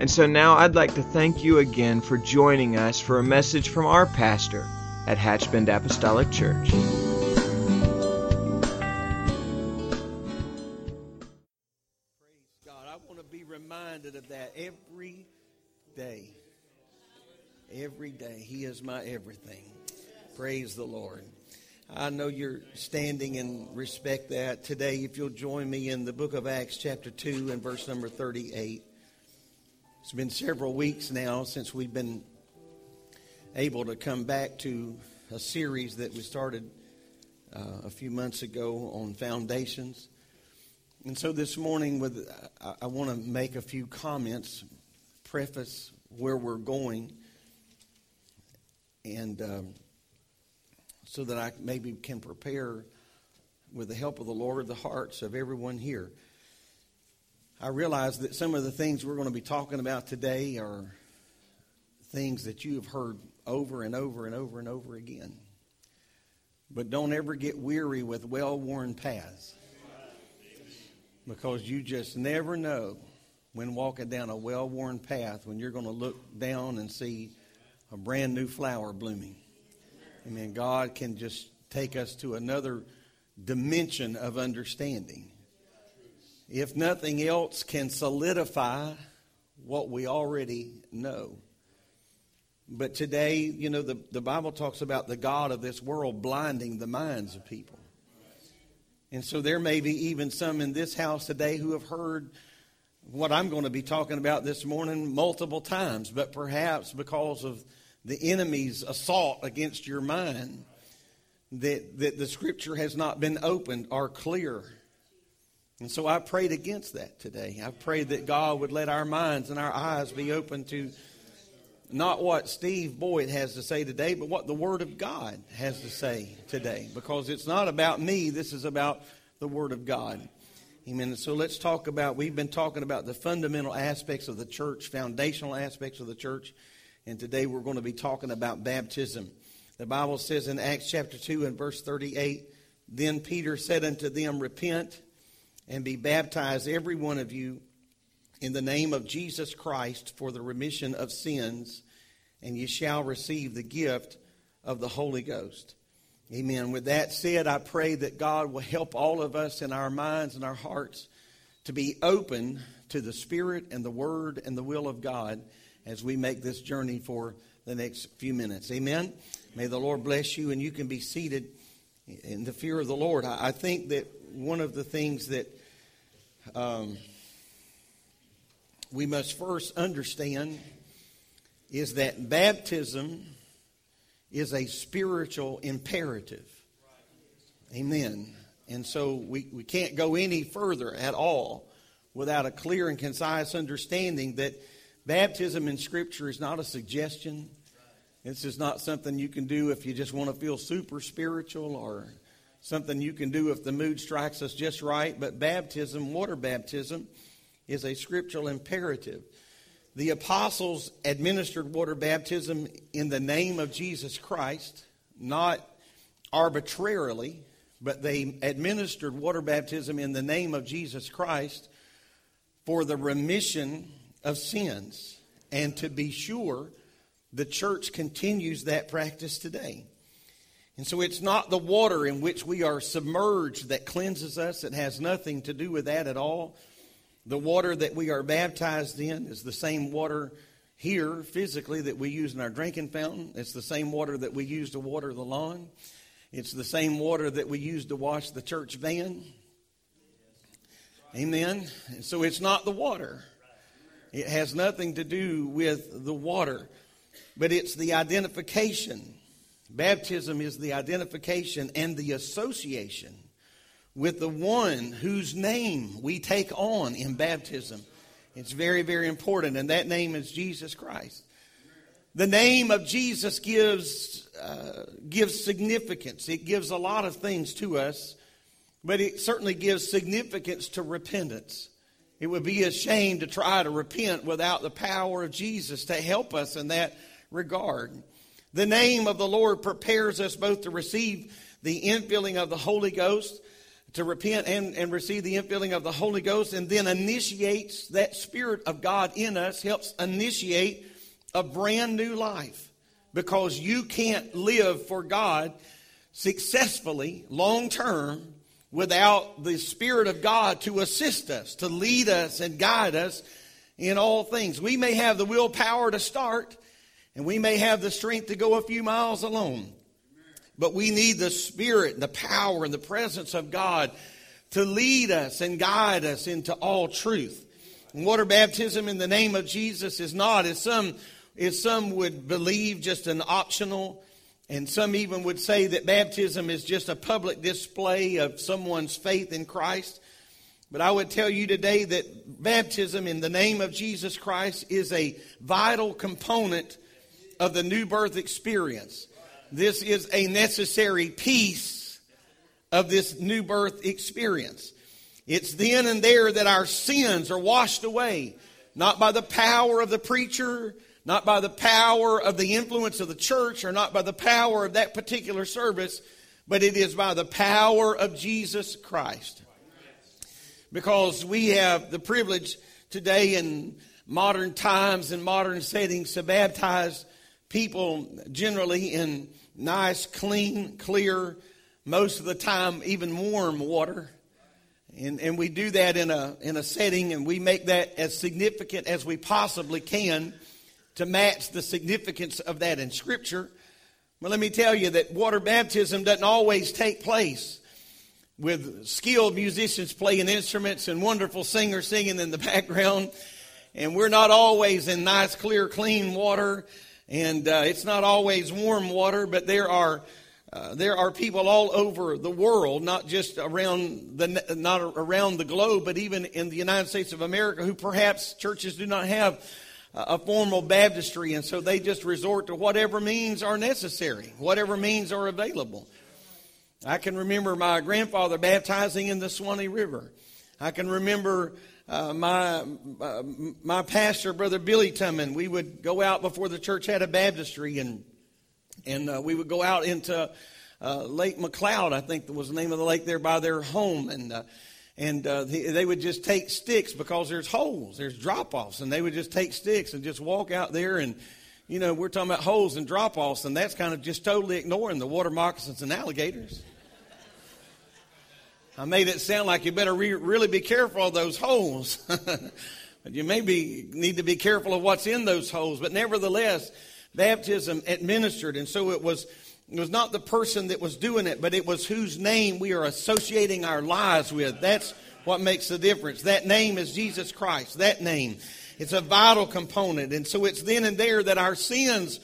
And so now I'd like to thank you again for joining us for a message from our pastor at Hatchbend Apostolic Church. Praise God. I want to be reminded of that every day. Every day. He is my everything. Praise the Lord. I know you're standing and respect that. Today, if you'll join me in the book of Acts, chapter 2, and verse number 38. It's been several weeks now since we've been able to come back to a series that we started uh, a few months ago on foundations. And so this morning, with I, I want to make a few comments, preface where we're going, and um, so that I maybe can prepare, with the help of the Lord, the hearts of everyone here. I realize that some of the things we're going to be talking about today are things that you have heard over and over and over and over again. But don't ever get weary with well worn paths because you just never know when walking down a well worn path when you're going to look down and see a brand new flower blooming. I mean, God can just take us to another dimension of understanding if nothing else, can solidify what we already know. But today, you know, the, the Bible talks about the God of this world blinding the minds of people. And so there may be even some in this house today who have heard what I'm going to be talking about this morning multiple times, but perhaps because of the enemy's assault against your mind, that, that the scripture has not been opened or clear and so I prayed against that today. I prayed that God would let our minds and our eyes be open to not what Steve Boyd has to say today, but what the Word of God has to say today. Because it's not about me, this is about the Word of God. Amen. So let's talk about, we've been talking about the fundamental aspects of the church, foundational aspects of the church, and today we're going to be talking about baptism. The Bible says in Acts chapter 2 and verse 38, Then Peter said unto them, Repent and be baptized, every one of you, in the name of Jesus Christ for the remission of sins, and ye shall receive the gift of the Holy Ghost. Amen. With that said, I pray that God will help all of us in our minds and our hearts to be open to the Spirit and the Word and the will of God as we make this journey for the next few minutes. Amen. May the Lord bless you, and you can be seated in the fear of the Lord. I think that one of the things that um, we must first understand is that baptism is a spiritual imperative. Amen. And so we, we can't go any further at all without a clear and concise understanding that baptism in Scripture is not a suggestion. This is not something you can do if you just want to feel super spiritual or something you can do if the mood strikes us just right. But baptism, water baptism, is a scriptural imperative. The apostles administered water baptism in the name of Jesus Christ, not arbitrarily, but they administered water baptism in the name of Jesus Christ for the remission of sins. And to be sure, the church continues that practice today. And so it's not the water in which we are submerged that cleanses us. It has nothing to do with that at all. The water that we are baptized in is the same water here physically that we use in our drinking fountain. It's the same water that we use to water the lawn. It's the same water that we use to wash the church van. Amen. And so it's not the water. It has nothing to do with the water, but it's the identification Baptism is the identification and the association with the one whose name we take on in baptism. It's very, very important, and that name is Jesus Christ. The name of Jesus gives, uh, gives significance. It gives a lot of things to us, but it certainly gives significance to repentance. It would be a shame to try to repent without the power of Jesus to help us in that regard. The name of the Lord prepares us both to receive the infilling of the Holy Ghost, to repent and, and receive the infilling of the Holy Ghost, and then initiates that Spirit of God in us, helps initiate a brand new life. Because you can't live for God successfully, long term, without the Spirit of God to assist us, to lead us and guide us in all things. We may have the willpower to start, and we may have the strength to go a few miles alone. But we need the Spirit and the power and the presence of God to lead us and guide us into all truth. And water baptism in the name of Jesus is not, as some, as some would believe, just an optional, and some even would say that baptism is just a public display of someone's faith in Christ. But I would tell you today that baptism in the name of Jesus Christ is a vital component of the new birth experience. This is a necessary piece of this new birth experience. It's then and there that our sins are washed away, not by the power of the preacher, not by the power of the influence of the church, or not by the power of that particular service, but it is by the power of Jesus Christ. Because we have the privilege today in modern times and modern settings to baptize people generally in nice, clean, clear, most of the time even warm water. And, and we do that in a, in a setting and we make that as significant as we possibly can to match the significance of that in Scripture. But let me tell you that water baptism doesn't always take place with skilled musicians playing instruments and wonderful singers singing in the background. And we're not always in nice, clear, clean water and uh, it's not always warm water, but there are uh, there are people all over the world, not just around the not around the globe, but even in the United States of America, who perhaps churches do not have a formal baptistry, and so they just resort to whatever means are necessary, whatever means are available. I can remember my grandfather baptizing in the Swanee River. I can remember uh, my uh, my pastor, brother Billy Tumman, we would go out before the church had a baptistry, and and uh, we would go out into uh, Lake McCloud, I think was the name of the lake there by their home, and uh, and uh, they would just take sticks because there's holes, there's drop offs, and they would just take sticks and just walk out there and. You know, we're talking about holes and drop offs, and that's kind of just totally ignoring the water moccasins and alligators. I made it sound like you better re- really be careful of those holes. but you maybe need to be careful of what's in those holes. But nevertheless, baptism administered. And so it was, it was not the person that was doing it, but it was whose name we are associating our lives with. That's what makes the difference. That name is Jesus Christ. That name. It's a vital component. And so it's then and there that our sins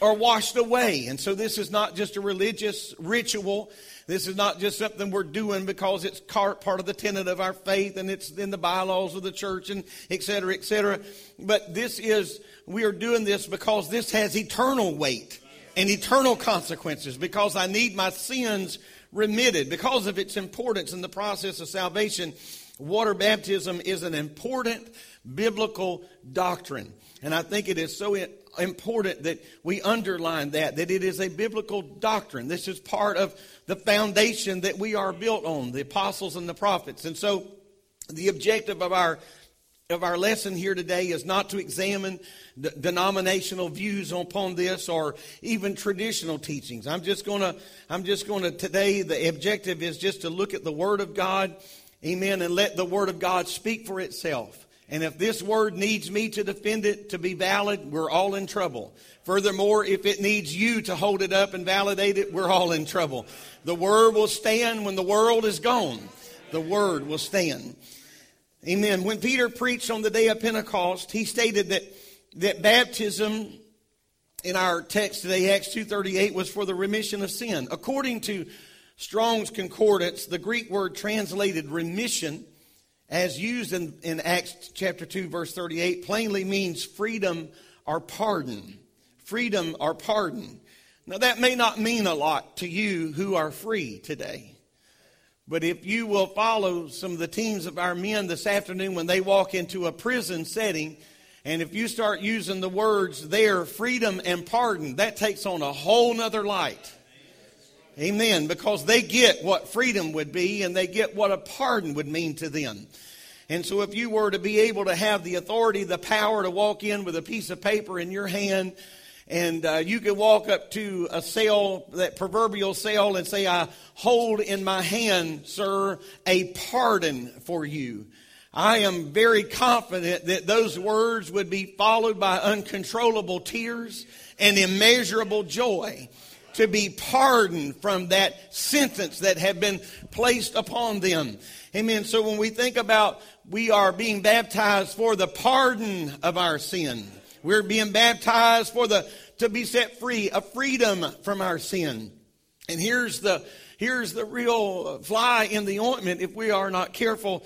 are washed away. And so this is not just a religious ritual. This is not just something we're doing because it's part of the tenet of our faith and it's in the bylaws of the church and et cetera, et cetera. But this is, we are doing this because this has eternal weight and eternal consequences because I need my sins remitted. Because of its importance in the process of salvation, water baptism is an important biblical doctrine. And I think it is so important that we underline that, that it is a biblical doctrine. This is part of the foundation that we are built on, the apostles and the prophets. And so the objective of our of our lesson here today is not to examine d- denominational views upon this or even traditional teachings. I'm just going to I'm just going to today the objective is just to look at the word of God. Amen and let the word of God speak for itself. And if this word needs me to defend it to be valid, we're all in trouble. Furthermore, if it needs you to hold it up and validate it, we're all in trouble. The word will stand when the world is gone. The word will stand. Amen. When Peter preached on the day of Pentecost, he stated that, that baptism in our text today, Acts 2.38, was for the remission of sin. According to Strong's Concordance, the Greek word translated remission as used in, in Acts chapter 2, verse 38, plainly means freedom or pardon. Freedom or pardon. Now, that may not mean a lot to you who are free today. But if you will follow some of the teams of our men this afternoon when they walk into a prison setting, and if you start using the words there, freedom and pardon, that takes on a whole nother light. Amen. Because they get what freedom would be and they get what a pardon would mean to them. And so if you were to be able to have the authority, the power to walk in with a piece of paper in your hand, and uh, you could walk up to a cell, that proverbial cell, and say, I hold in my hand, sir, a pardon for you. I am very confident that those words would be followed by uncontrollable tears and immeasurable joy to be pardoned from that sentence that had been placed upon them. Amen. So when we think about we are being baptized for the pardon of our sin, we're being baptized for the to be set free, a freedom from our sin. And here's the here's the real fly in the ointment if we are not careful.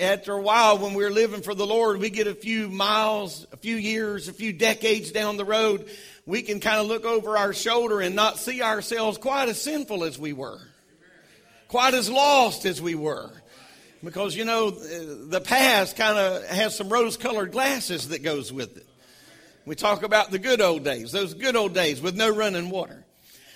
After a while, when we're living for the Lord, we get a few miles, a few years, a few decades down the road, we can kind of look over our shoulder and not see ourselves quite as sinful as we were, quite as lost as we were. Because, you know, the past kind of has some rose colored glasses that goes with it. We talk about the good old days, those good old days with no running water.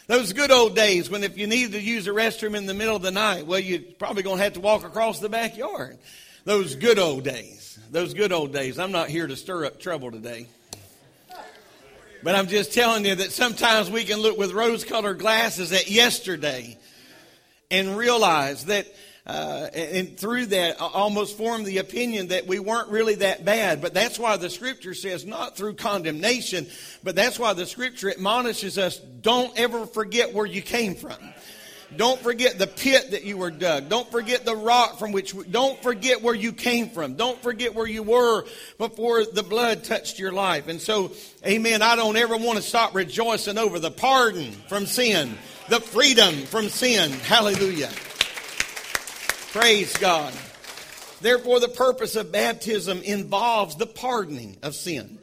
Those good old days when if you needed to use a restroom in the middle of the night, well, you're probably going to have to walk across the backyard. Those good old days. Those good old days. I'm not here to stir up trouble today. But I'm just telling you that sometimes we can look with rose colored glasses at yesterday and realize that, uh, and through that, almost form the opinion that we weren't really that bad. But that's why the scripture says, not through condemnation, but that's why the scripture admonishes us don't ever forget where you came from. Don't forget the pit that you were dug. Don't forget the rock from which, we, don't forget where you came from. Don't forget where you were before the blood touched your life. And so, amen, I don't ever want to stop rejoicing over the pardon from sin, the freedom from sin. Hallelujah. Praise God. Therefore, the purpose of baptism involves the pardoning of sin.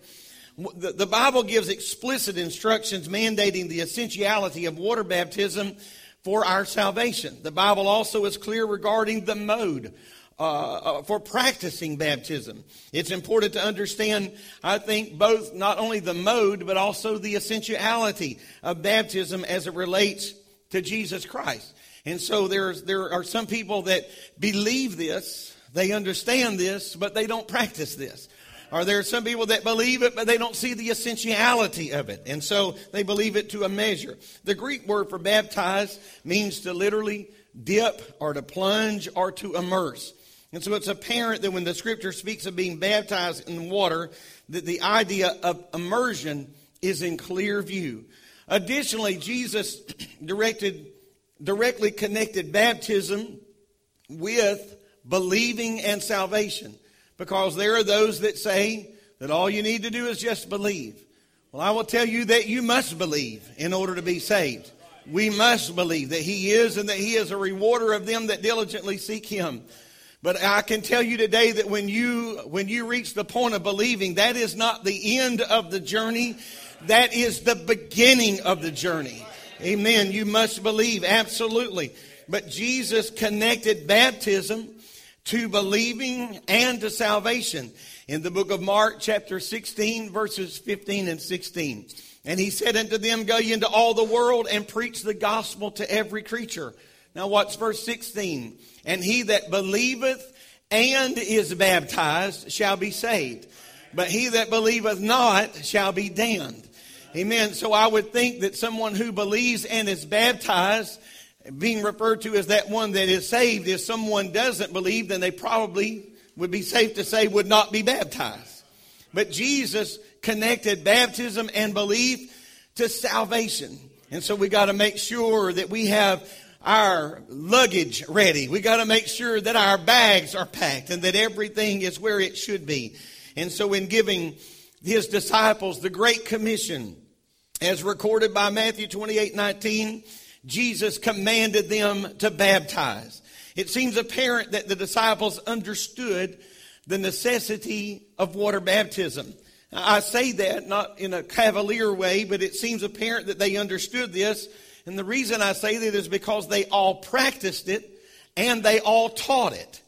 The Bible gives explicit instructions mandating the essentiality of water baptism for our salvation. The Bible also is clear regarding the mode uh, uh, for practicing baptism. It's important to understand, I think, both not only the mode, but also the essentiality of baptism as it relates to Jesus Christ. And so there's, there are some people that believe this, they understand this, but they don't practice this. Or there are some people that believe it, but they don't see the essentiality of it. And so they believe it to a measure. The Greek word for baptize means to literally dip or to plunge or to immerse. And so it's apparent that when the scripture speaks of being baptized in the water, that the idea of immersion is in clear view. Additionally, Jesus directed, directly connected baptism with believing and salvation because there are those that say that all you need to do is just believe. Well, I will tell you that you must believe in order to be saved. We must believe that He is and that He is a rewarder of them that diligently seek Him. But I can tell you today that when you, when you reach the point of believing, that is not the end of the journey. That is the beginning of the journey. Amen. You must believe. Absolutely. But Jesus connected baptism to believing and to salvation in the book of Mark, chapter 16, verses 15 and 16. And he said unto them, Go ye into all the world and preach the gospel to every creature. Now, watch verse 16? And he that believeth and is baptized shall be saved, but he that believeth not shall be damned. Amen. So I would think that someone who believes and is baptized being referred to as that one that is saved. If someone doesn't believe, then they probably would be safe to say would not be baptized. But Jesus connected baptism and belief to salvation. And so we got to make sure that we have our luggage ready. We got to make sure that our bags are packed and that everything is where it should be. And so in giving his disciples the Great Commission, as recorded by Matthew 28 19, Jesus commanded them to baptize. it seems apparent that the disciples understood the necessity of water baptism. I say that not in a cavalier way, but it seems apparent that they understood this. And the reason I say that is because they all practiced it and they all taught it.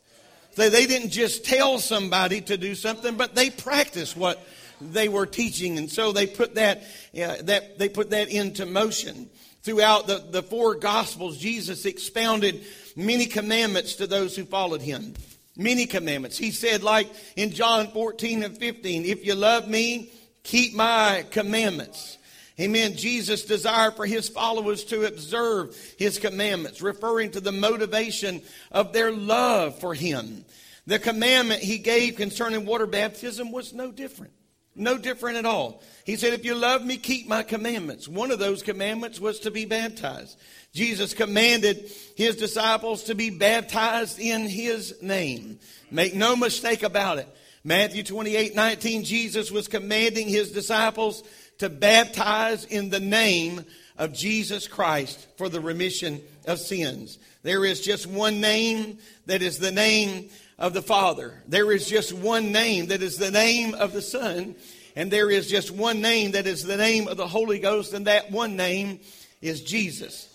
So they didn't just tell somebody to do something, but they practiced what they were teaching. And so they put that, uh, that, they put that into motion. Throughout the, the four gospels, Jesus expounded many commandments to those who followed him. Many commandments. He said, like in John 14 and 15, if you love me, keep my commandments. Amen. Jesus desired for his followers to observe his commandments, referring to the motivation of their love for him. The commandment he gave concerning water baptism was no different. No different at all. He said, If you love me, keep my commandments. One of those commandments was to be baptized. Jesus commanded his disciples to be baptized in his name. Make no mistake about it. Matthew 28 19, Jesus was commanding his disciples to baptize in the name of Jesus Christ for the remission of sins. There is just one name that is the name of the Father. There is just one name that is the name of the Son. And there is just one name that is the name of the Holy Ghost, and that one name is Jesus.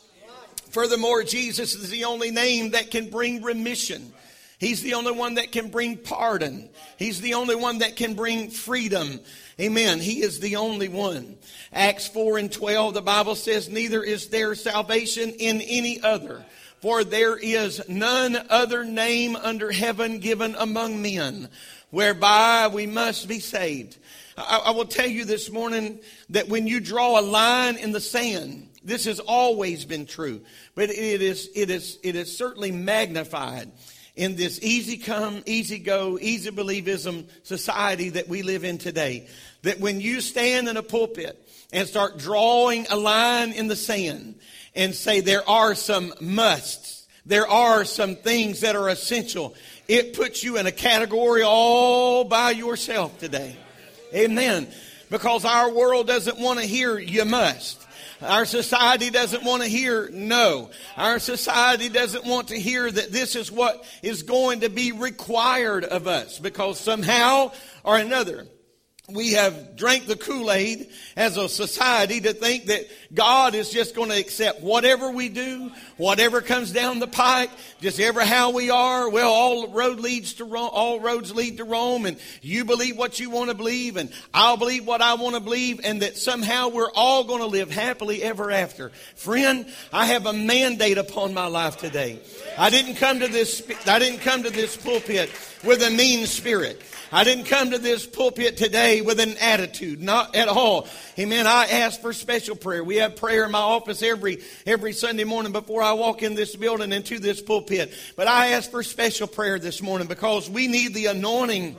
Furthermore, Jesus is the only name that can bring remission. He's the only one that can bring pardon. He's the only one that can bring freedom. Amen. He is the only one. Acts 4 and 12, the Bible says, Neither is there salvation in any other. For there is none other name under heaven given among men whereby we must be saved. I, I, will tell you this morning that when you draw a line in the sand, this has always been true, but it is, it is, it is certainly magnified in this easy come, easy go, easy believism society that we live in today. That when you stand in a pulpit and start drawing a line in the sand and say there are some musts. There are some things that are essential. It puts you in a category all by yourself today. Amen. Because our world doesn't want to hear you must. Our society doesn't want to hear no. Our society doesn't want to hear that this is what is going to be required of us because somehow or another we have drank the Kool-Aid as a society to think that God is just going to accept whatever we do, whatever comes down the pike, just ever how we are. Well, all road leads to Rome, all roads lead to Rome, and you believe what you want to believe, and I'll believe what I want to believe, and that somehow we're all going to live happily ever after. Friend, I have a mandate upon my life today. I didn't come to this, I didn't come to this pulpit with a mean spirit. I didn't come to this pulpit today with an attitude, not at all. Amen. I ask for special prayer. We have prayer in my office every every Sunday morning before I walk in this building into this pulpit. But I ask for special prayer this morning because we need the anointing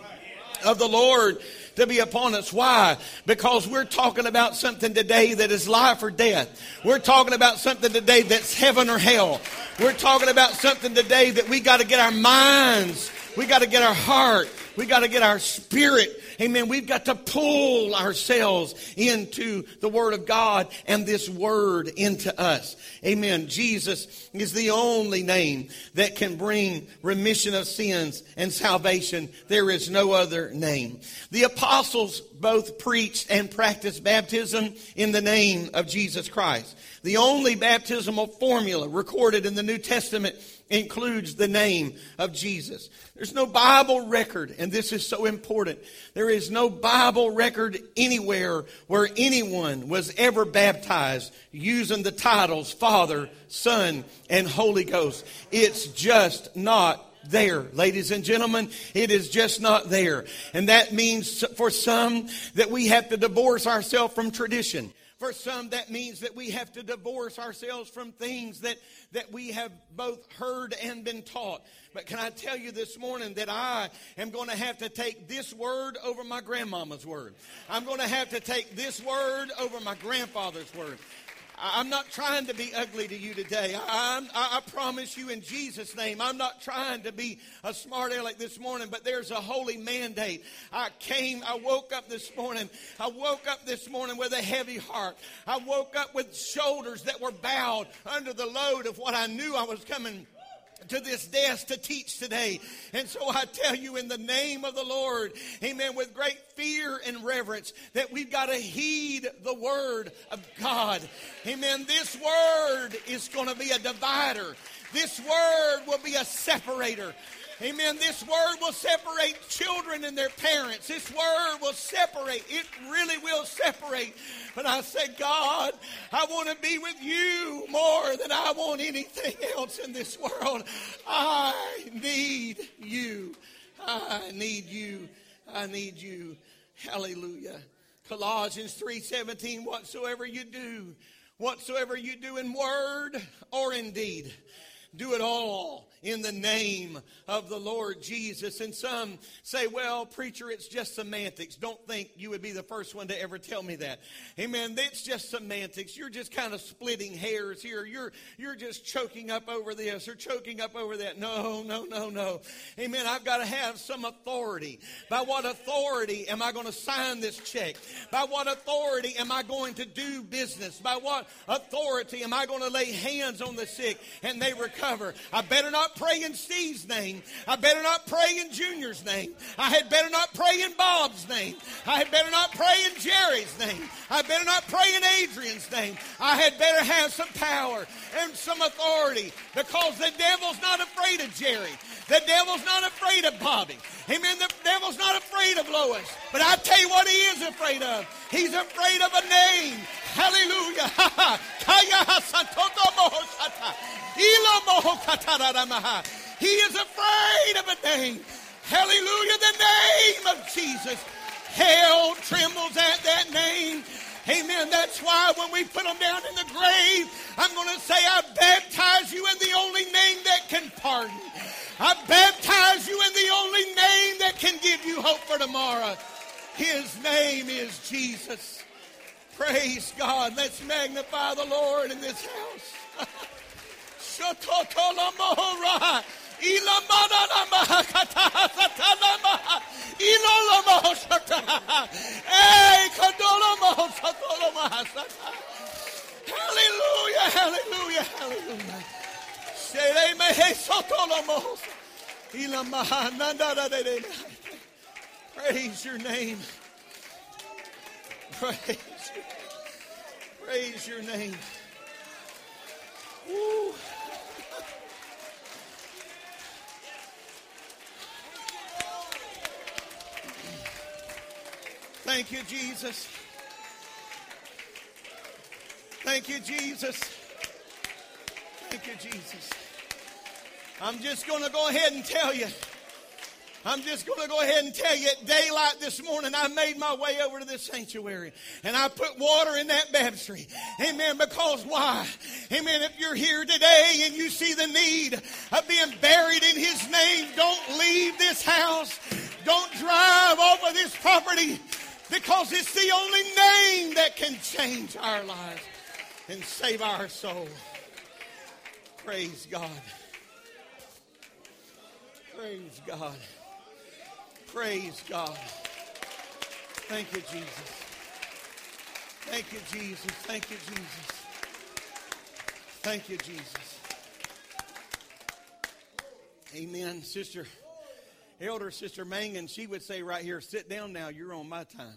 of the Lord to be upon us. Why? Because we're talking about something today that is life or death. We're talking about something today that's heaven or hell. We're talking about something today that we got to get our minds, we got to get our heart, we got to get our spirit. Amen. We've got to pull ourselves into the Word of God and this Word into us. Amen. Jesus is the only name that can bring remission of sins and salvation. There is no other name. The apostles both preached and practiced baptism in the name of Jesus Christ. The only baptismal formula recorded in the New Testament includes the name of Jesus. There's no Bible record, and this is so important. There is no Bible record anywhere where anyone was ever baptized using the titles Father, Son, and Holy Ghost. It's just not there, ladies and gentlemen. It is just not there. And that means for some that we have to divorce ourselves from tradition. For some, that means that we have to divorce ourselves from things that, that we have both heard and been taught. But can I tell you this morning that I am going to have to take this word over my grandmama's word? I'm going to have to take this word over my grandfather's word. I'm not trying to be ugly to you today. I, I, promise you in Jesus' name, I'm not trying to be a smart aleck this morning, but there's a holy mandate. I came, I woke up this morning. I woke up this morning with a heavy heart. I woke up with shoulders that were bowed under the load of what I knew I was coming to this desk to teach today. And so I tell you in the name of the Lord, amen, with great fear and reverence, that we've got to heed the word of God. Amen. This word is going to be a divider. This word will be a separator. Amen. This word will separate children and their parents. This word will separate. It really will separate. But I say, God, I want to be with you more than I want anything else in this world. I need you. I need you. I need you. Hallelujah. Colossians 3:17 whatsoever you do whatsoever you do in word or in deed do it all in the name of the Lord Jesus. And some say, well, preacher, it's just semantics. Don't think you would be the first one to ever tell me that. Amen. It's just semantics. You're just kind of splitting hairs here. You're, you're just choking up over this or choking up over that. No, no, no, no. Amen. I've got to have some authority. By what authority am I going to sign this check? By what authority am I going to do business? By what authority am I going to lay hands on the sick and they recover? I better not pray in Steve's name. I better not pray in Junior's name. I had better not pray in Bob's name. I had better not pray in Jerry's name. I better not pray in Adrian's name. I had better have some power and some authority because the devil's not afraid of Jerry. The devil's not afraid of Bobby. Amen. The devil's not afraid of Lois. But I tell you what he is afraid of. He's afraid of a name. Hallelujah. He is afraid of a name. Hallelujah. The name of Jesus. Hell trembles at that name. Amen. That's why when we put them down in the grave, I'm going to say, I baptize you in the only name that can pardon. I baptize you in the only name that can give you hope for tomorrow. His name is Jesus. Praise God. Let's magnify the Lord in this house. Hallelujah, hallelujah, hallelujah. Praise your name. Praise. Praise your name. Woo. Thank you, Jesus. Thank you, Jesus. Thank you, Jesus. I'm just going to go ahead and tell you. I'm just going to go ahead and tell you at daylight this morning, I made my way over to this sanctuary and I put water in that baptistry. Amen. Because why? Amen. If you're here today and you see the need of being buried in His name, don't leave this house. Don't drive off of this property because it's the only name that can change our lives and save our soul. Praise God. Praise God. Praise God. Thank you, Jesus. Thank you, Jesus. Thank you, Jesus. Thank you, Jesus. Amen. Sister, Elder Sister Mangan, she would say right here, sit down now, you're on my time.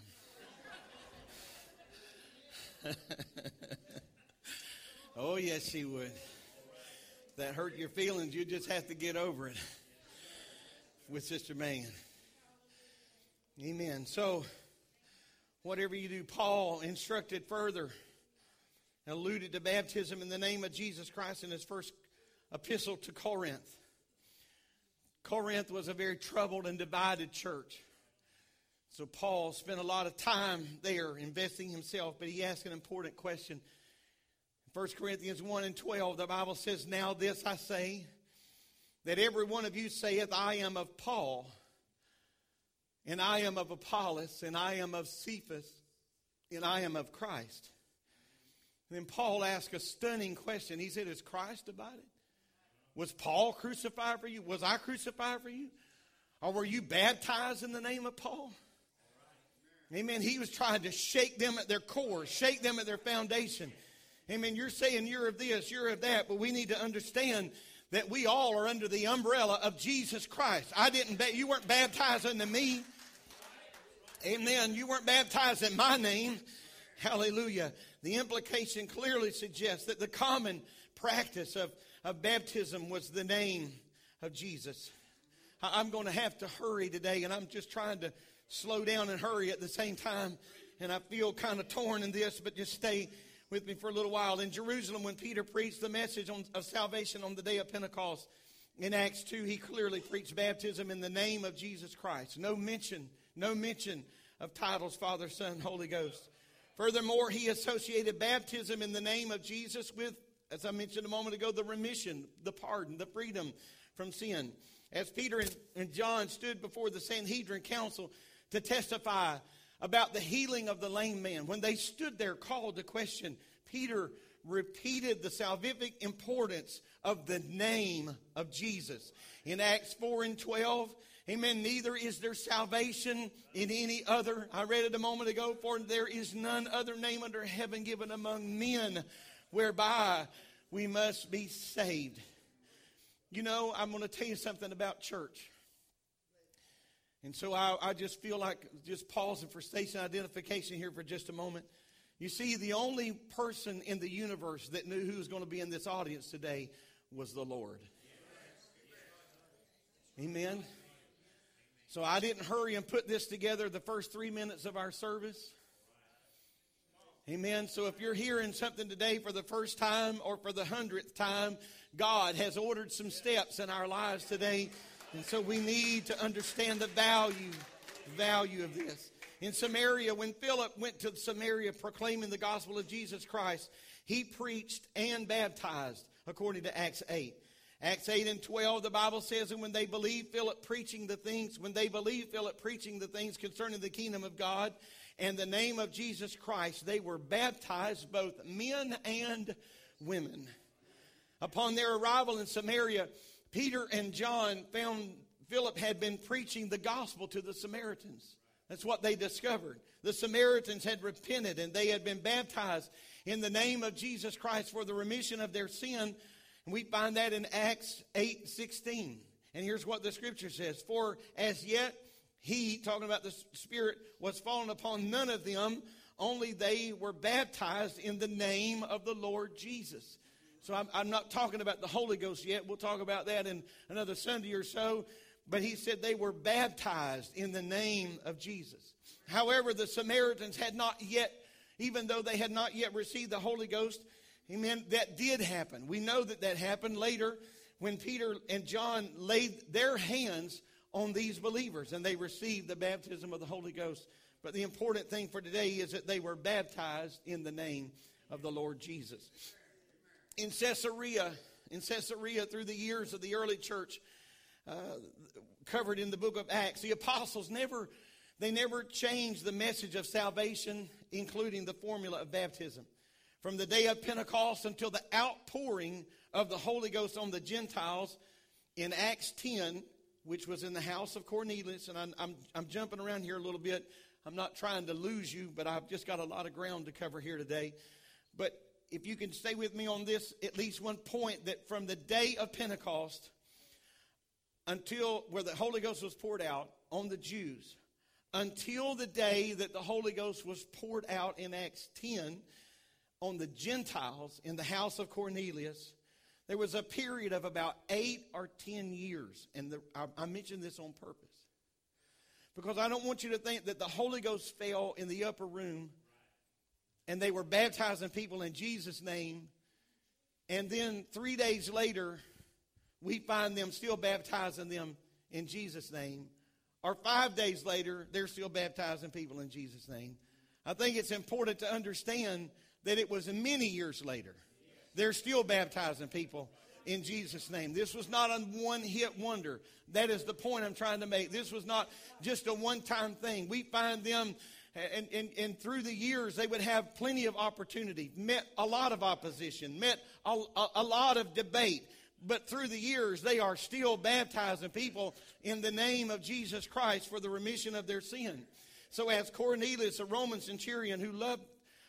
oh, yes, she would. That hurt your feelings, you just have to get over it with Sister Mangan. Amen. So, whatever you do, Paul instructed further, alluded to baptism in the name of Jesus Christ in his first epistle to Corinth. Corinth was a very troubled and divided church. So Paul spent a lot of time there investing himself, but he asked an important question. 1 Corinthians 1 and 12, the Bible says, Now this I say, that every one of you saith, I am of Paul and I am of Apollos, and I am of Cephas, and I am of Christ. And then Paul asked a stunning question. He said, Is Christ divided? Was Paul crucified for you? Was I crucified for you? Or were you baptized in the name of Paul? Amen. He was trying to shake them at their core, shake them at their foundation. Amen. You're saying you're of this, you're of that, but we need to understand that we all are under the umbrella of Jesus Christ. I didn't, ba- you weren't baptized into me. Amen. You weren't baptized in my name. Hallelujah. The implication clearly suggests that the common practice of, of baptism was the name of Jesus. I'm going to have to hurry today, and I'm just trying to slow down and hurry at the same time. And I feel kind of torn in this, but just stay with me for a little while. In Jerusalem, when Peter preached the message on, of salvation on the day of Pentecost, in Acts 2, he clearly preached baptism in the name of Jesus Christ. No mention, no mention of titles, Father, Son, Holy Ghost. Furthermore, he associated baptism in the name of Jesus with, as I mentioned a moment ago, the remission, the pardon, the freedom from sin. As Peter and, John stood before the Sanhedrin council to testify about the healing of the lame man, when they stood there called to question, Peter repeated the salvific importance of the name of Jesus. In Acts 4 and 12, amen, neither is there salvation in any other. I read it a moment ago, for there is none other name under heaven given among men whereby we must be saved. You know, I'm going to tell you something about church. And so I, I, just feel like just pausing for station identification here for just a moment. You see, the only person in the universe that knew who was going to be in this audience today was the Lord. Amen. So I didn't hurry and put this together the first three minutes of our service. Amen. So if you're hearing something today for the first time or for the hundredth time, God has ordered some steps in our lives today. And so we need to understand the value, value of this. In Samaria, when Philip went to Samaria proclaiming the gospel of Jesus Christ, he preached and baptized, according to Acts 8. Acts 8 and 12, the Bible says, and when they believed Philip preaching the things, when they believed Philip preaching the things concerning the kingdom of God and the name of Jesus Christ, they were baptized, both men and women. Upon their arrival in Samaria, Peter and John found Philip had been preaching the gospel to the Samaritans. That's what they discovered. The Samaritans had repented and they had been baptized in the name of Jesus Christ for the remission of their sin and we find that in Acts 8 16. And here's what the scripture says For as yet he, talking about the Spirit, was fallen upon none of them, only they were baptized in the name of the Lord Jesus. So I'm, I'm, not talking about the Holy Ghost yet. We'll talk about that in another Sunday or so. But he said they were baptized in the name of Jesus. However, the Samaritans had not yet, even though they had not yet received the Holy Ghost, Amen. That did happen. We know that that happened later when Peter and John laid their hands on these believers and they received the baptism of the Holy Ghost. But the important thing for today is that they were baptized in the name of the Lord Jesus. In Caesarea, in Caesarea, through the years of the early church, uh, covered in the book of Acts, the apostles never they never changed the message of salvation, including the formula of baptism from the day of Pentecost until the outpouring of the Holy Ghost on the Gentiles in Acts 10, which was in the house of Cornelius. And I'm, I'm, I'm, jumping around here a little bit. I'm not trying to lose you, but I've just got a lot of ground to cover here today. But if you can stay with me on this, at least one point that from the day of Pentecost until where the Holy Ghost was poured out on the Jews, until the day that the Holy Ghost was poured out in Acts 10, on the Gentiles in the house of Cornelius, there was a period of about eight or ten years. And the, I, I mentioned this on purpose. Because I don't want you to think that the Holy Ghost fell in the upper room and they were baptizing people in Jesus' name. And then three days later, we find them still baptizing them in Jesus' name. Or five days later, they're still baptizing people in Jesus' name. I think it's important to understand that it was many years later. They're still baptizing people in Jesus' name. This was not a one hit wonder. That is the point I'm trying to make. This was not just a one time thing. We find them, and, and, and through the years, they would have plenty of opportunity, met a lot of opposition, met a, a, a lot of debate. But through the years, they are still baptizing people in the name of Jesus Christ for the remission of their sin. So, as Cornelius, a Roman centurion who loved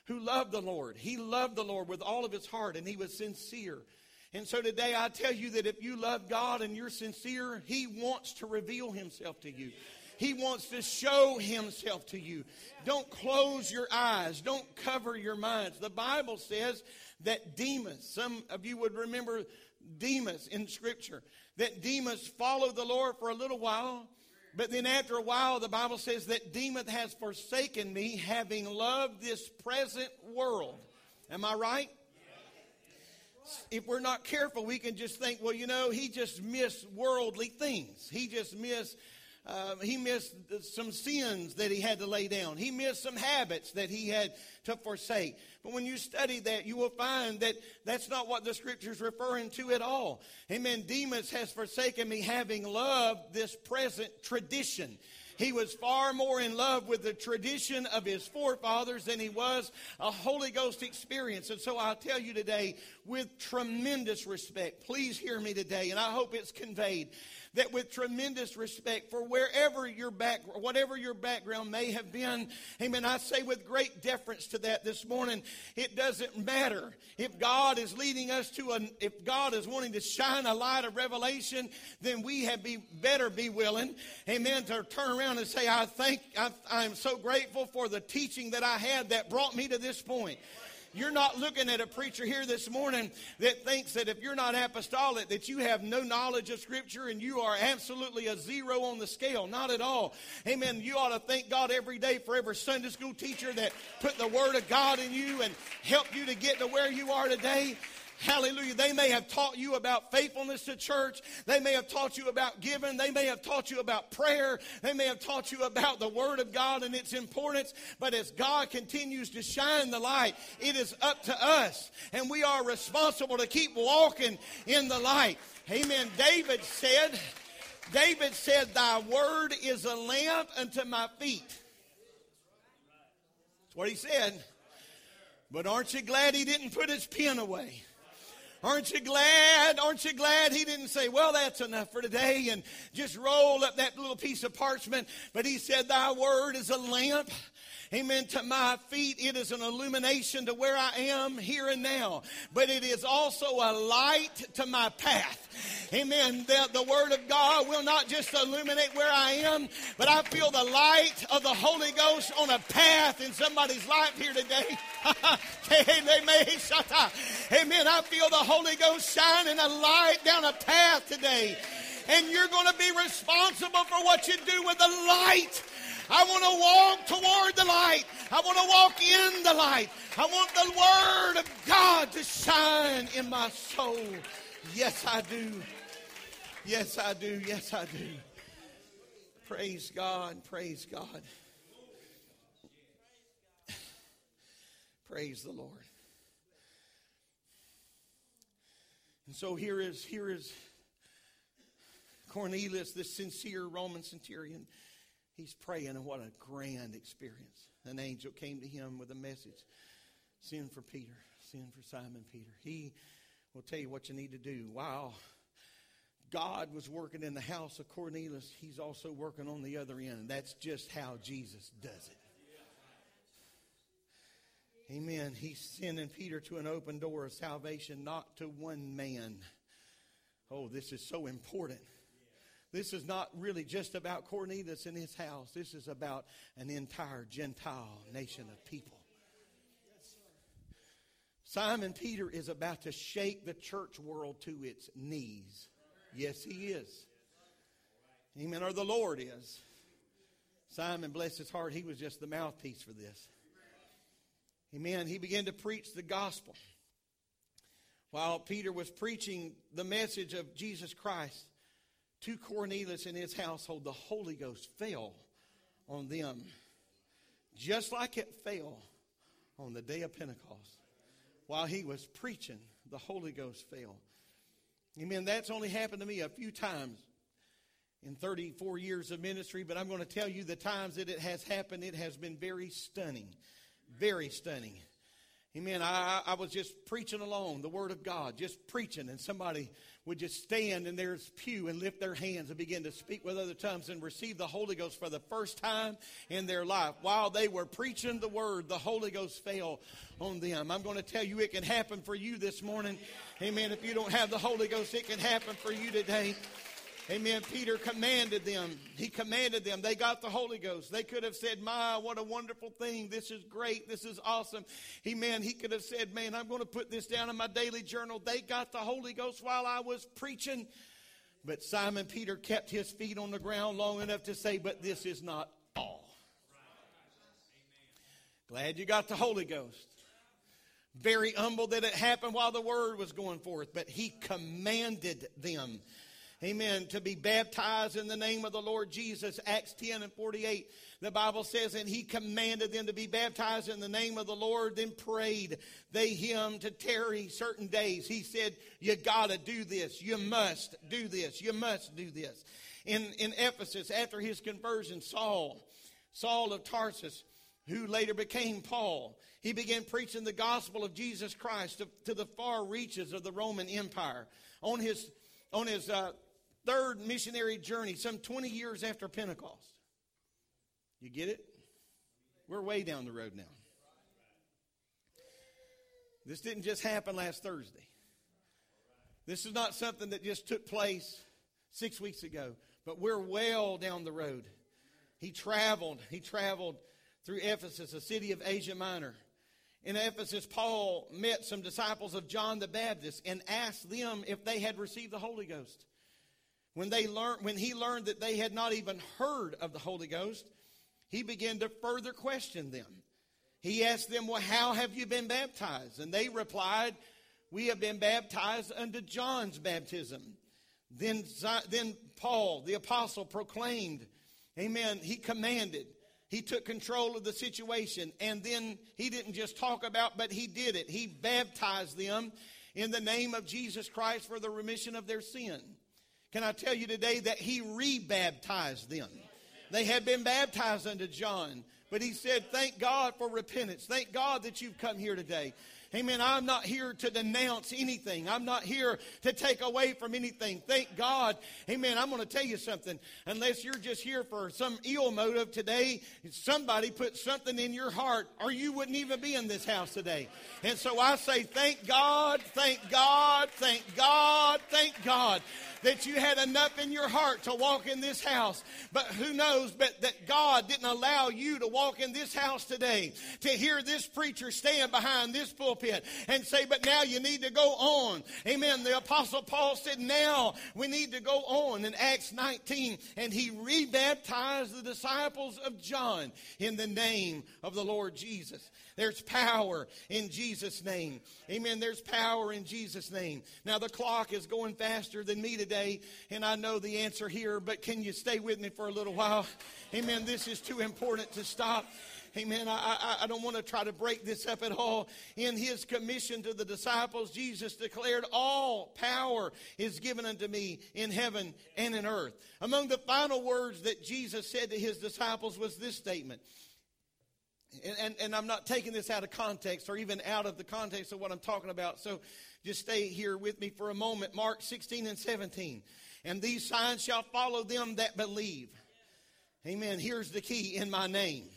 who loved the Lord. He loved the Lord with all of his heart and he was sincere. And so today I tell you that if you love God and you're sincere, He wants to reveal Himself to you. He wants to show himself to you. Don't close your eyes. Don't cover your minds. The Bible says that Demas, some of you would remember Demas in Scripture, that Demas followed the Lord for a little while, but then after a while, the Bible says that Demas has forsaken me, having loved this present world. Am I right? If we're not careful, we can just think, well, you know, he just missed worldly things. He just missed uh, he missed some sins that he had to lay down. He missed some habits that he had to forsake. But when you study that, you will find that that's not what the scripture is referring to at all. Amen. Demas has forsaken me, having loved this present tradition. He was far more in love with the tradition of his forefathers than he was a Holy Ghost experience. And so I'll tell you today, with tremendous respect, please hear me today, and I hope it's conveyed that with tremendous respect for wherever your back, whatever your background may have been, amen, I say with great deference to that this morning, it doesn't matter. If God is leading us to a, if God is wanting to shine a light of revelation, then we have be, better be willing, amen, to turn around and say, I thank, I, I'm so grateful for the teaching that I had that brought me to this point. You're not looking at a preacher here this morning that thinks that if you're not apostolic, that you have no knowledge of Scripture and you are absolutely a zero on the scale. Not at all. Amen. You ought to thank God every day for every Sunday school teacher that put the Word of God in you and helped you to get to where you are today. Hallelujah. They may have taught you about faithfulness to church. They may have taught you about giving. They may have taught you about prayer. They may have taught you about the Word of God and its importance. But as God continues to shine the light, it is up to us. And we are responsible to keep walking in the light. Amen. David said, David said, Thy word is a lamp unto my feet. That's what he said. But aren't you glad he didn't put his pen away? Aren't you glad? Aren't you glad he didn't say, well, that's enough for today and just roll up that little piece of parchment. But he said, thy word is a lamp amen, to my feet. It is an illumination to where I am here and now, but it is also a light to my path. Amen. The, the Word of God will not just illuminate where I am, but I feel the light of the Holy Ghost on a path in somebody's life here today. Amen. I feel the Holy Ghost shining a light down a path today. And you're going to be responsible for what you do with the light. I want to walk toward the light. I want to walk in the light. I want the Word of God to shine in my soul. Yes, I do. Yes, I do. Yes, I do. Praise God. Praise God. Praise the Lord. And so here is here is Cornelius, this sincere Roman centurion. He's praying, and what a grand experience. An angel came to him with a message send for Peter, send for Simon Peter. He will tell you what you need to do. Wow. God was working in the house of Cornelius, he's also working on the other end. That's just how Jesus does it. Amen. He's sending Peter to an open door of salvation, not to one man. Oh, this is so important. This is not really just about Cornelius and his house. This is about an entire Gentile nation of people. Simon Peter is about to shake the church world to its knees. Yes, he is. Amen. Or the Lord is. Simon, bless his heart, he was just the mouthpiece for this. Amen. He began to preach the gospel. While Peter was preaching the message of Jesus Christ, to Cornelius and his household, the Holy Ghost fell on them just like it fell on the day of Pentecost. While he was preaching, the Holy Ghost fell. Amen. That's only happened to me a few times in 34 years of ministry, but I'm going to tell you the times that it has happened, it has been very stunning. Very stunning. Amen. I, I was just preaching along the Word of God, just preaching, and somebody would just stand in their pew and lift their hands and begin to speak with other tongues and receive the Holy Ghost for the first time in their life. While they were preaching the Word, the Holy Ghost fell on them. I'm going to tell you it can happen for you this morning. Amen. If you don't have the Holy Ghost, it can happen for you today. Amen. Peter commanded them. He commanded them. They got the Holy Ghost. They could have said, My, what a wonderful thing. This is great. This is awesome. Amen. He could have said, Man, I'm going to put this down in my daily journal. They got the Holy Ghost while I was preaching. But Simon Peter kept his feet on the ground long enough to say, But this is not all. Glad you got the Holy Ghost. Very humble that it happened while the word was going forth, but he commanded them amen, to be baptized in the name of the Lord Jesus. Acts 10 and 48, the Bible says, and he commanded them to be baptized in the name of the Lord, then prayed they him to tarry certain days. He said, you gotta do this. You must do this. You must do this. In, in Ephesus, after his conversion, Saul, Saul of Tarsus, who later became Paul. He began preaching the gospel of Jesus Christ to, to the far reaches of the Roman Empire. On his, on his uh, third missionary journey, some 20 years after Pentecost. You get it? We're way down the road now. This didn't just happen last Thursday. This is not something that just took place six weeks ago, but we're well down the road. He traveled, he traveled through Ephesus, a city of Asia Minor. In Ephesus, Paul met some disciples of John the Baptist and asked them if they had received the Holy Ghost. When, they learned, when he learned that they had not even heard of the Holy Ghost, he began to further question them. He asked them, Well, how have you been baptized? And they replied, We have been baptized unto John's baptism. Then, then Paul, the apostle, proclaimed, Amen. He commanded. He took control of the situation. And then he didn't just talk about, but he did it. He baptized them in the name of Jesus Christ for the remission of their sin. Can I tell you today that he rebaptized them? They had been baptized unto John, but he said, Thank God for repentance. Thank God that you've come here today. Amen. I'm not here to denounce anything. I'm not here to take away from anything. Thank God. Amen. I'm going to tell you something. Unless you're just here for some ill motive today, somebody put something in your heart or you wouldn't even be in this house today. And so I say, thank God, thank God, thank God, thank God that you had enough in your heart to walk in this house. But who knows, but that God didn't allow you to walk in this house today to hear this preacher stand behind this pulpit and say, but now you need to go on. Amen. The apostle Paul said, now we need to go on in Acts 19 and he rebaptized the disciples of John in the name of the Lord Jesus. There's power in Jesus' name. Amen. There's power in Jesus' name. Now, the clock is going faster than me today, and I know the answer here, but can you stay with me for a little while? Amen. This is too important to stop. Amen. I, I, I, don't want to try to break this up at all. In his commission to the disciples, Jesus declared, All power is given unto me in heaven and in earth. Among the final words that Jesus said to his disciples was this statement and, and, and, I'm not taking this out of context or even out of the context of what I'm talking about. So just stay here with me for a moment. Mark 16 and 17. And these signs shall follow them that believe. Amen. Here's the key in my name.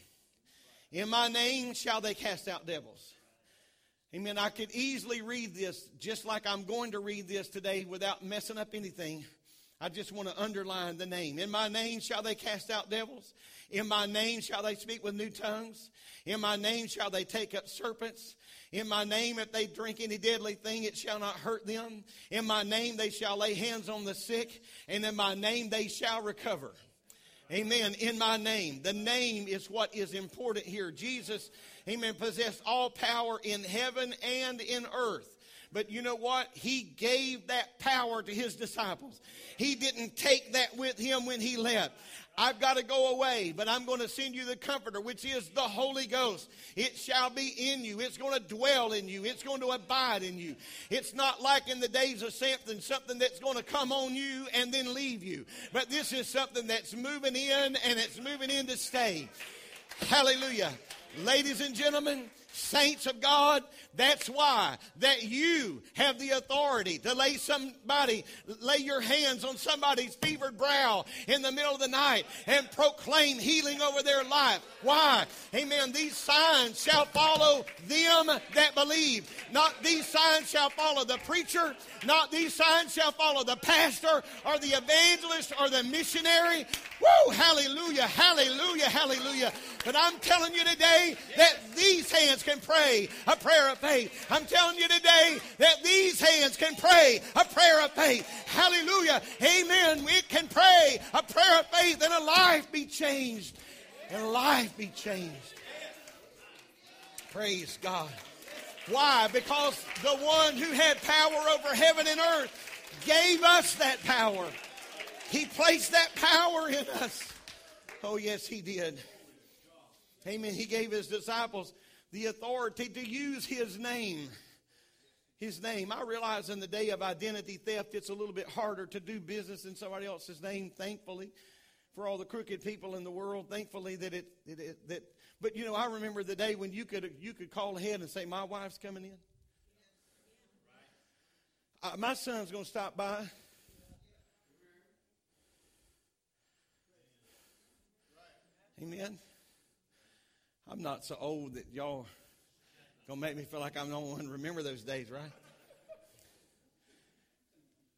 In my name shall they cast out devils. Amen. I could easily read this just like I'm going to read this today without messing up anything. I just want to underline the name. In my name shall they cast out devils. In my name shall they speak with new tongues. In my name shall they take up serpents. In my name, if they drink any deadly thing, it shall not hurt them. In my name, they shall lay hands on the sick. And in my name, they shall recover. Amen. In my name. The name is what is important here. Jesus, amen, possessed all power in heaven and in earth. But you know what? He gave that power to his disciples. He didn't take that with him when he left. I've got to go away, but I'm going to send you the Comforter, which is the Holy Ghost. It shall be in you. It's going to dwell in you. It's going to abide in you. It's not like in the days of Samson, something that's going to come on you and then leave you. But this is something that's moving in and it's moving in to stay. Hallelujah. Ladies and gentlemen, Saints of God, that's why that you have the authority to lay somebody, lay your hands on somebody's fevered brow in the middle of the night and proclaim healing over their life. Why? Amen. These signs shall follow them that believe. Not these signs shall follow the preacher, not these signs shall follow the pastor or the evangelist or the missionary. Woo! Hallelujah, hallelujah, hallelujah. But I'm telling you today that these hands can pray a prayer of faith. I'm telling you today that these hands can pray a prayer of faith. Hallelujah. Amen. We can pray a prayer of faith and a life be changed. And life be changed. Praise God. Why? Because the one who had power over heaven and earth gave us that power. He placed that power in us. Oh, yes, He did. Amen. He gave His disciples the authority to use His name. His name. I realize in the day of identity theft, it's a little bit harder to do business in somebody else's name, thankfully, for all the crooked people in the world. Thankfully, that it, it, it that. But you know, I remember the day when you could you could call ahead and say, "My wife's coming in." Uh, my son's going to stop by. Amen. I'm not so old that y'all gonna make me feel like I'm the only one to remember those days, right?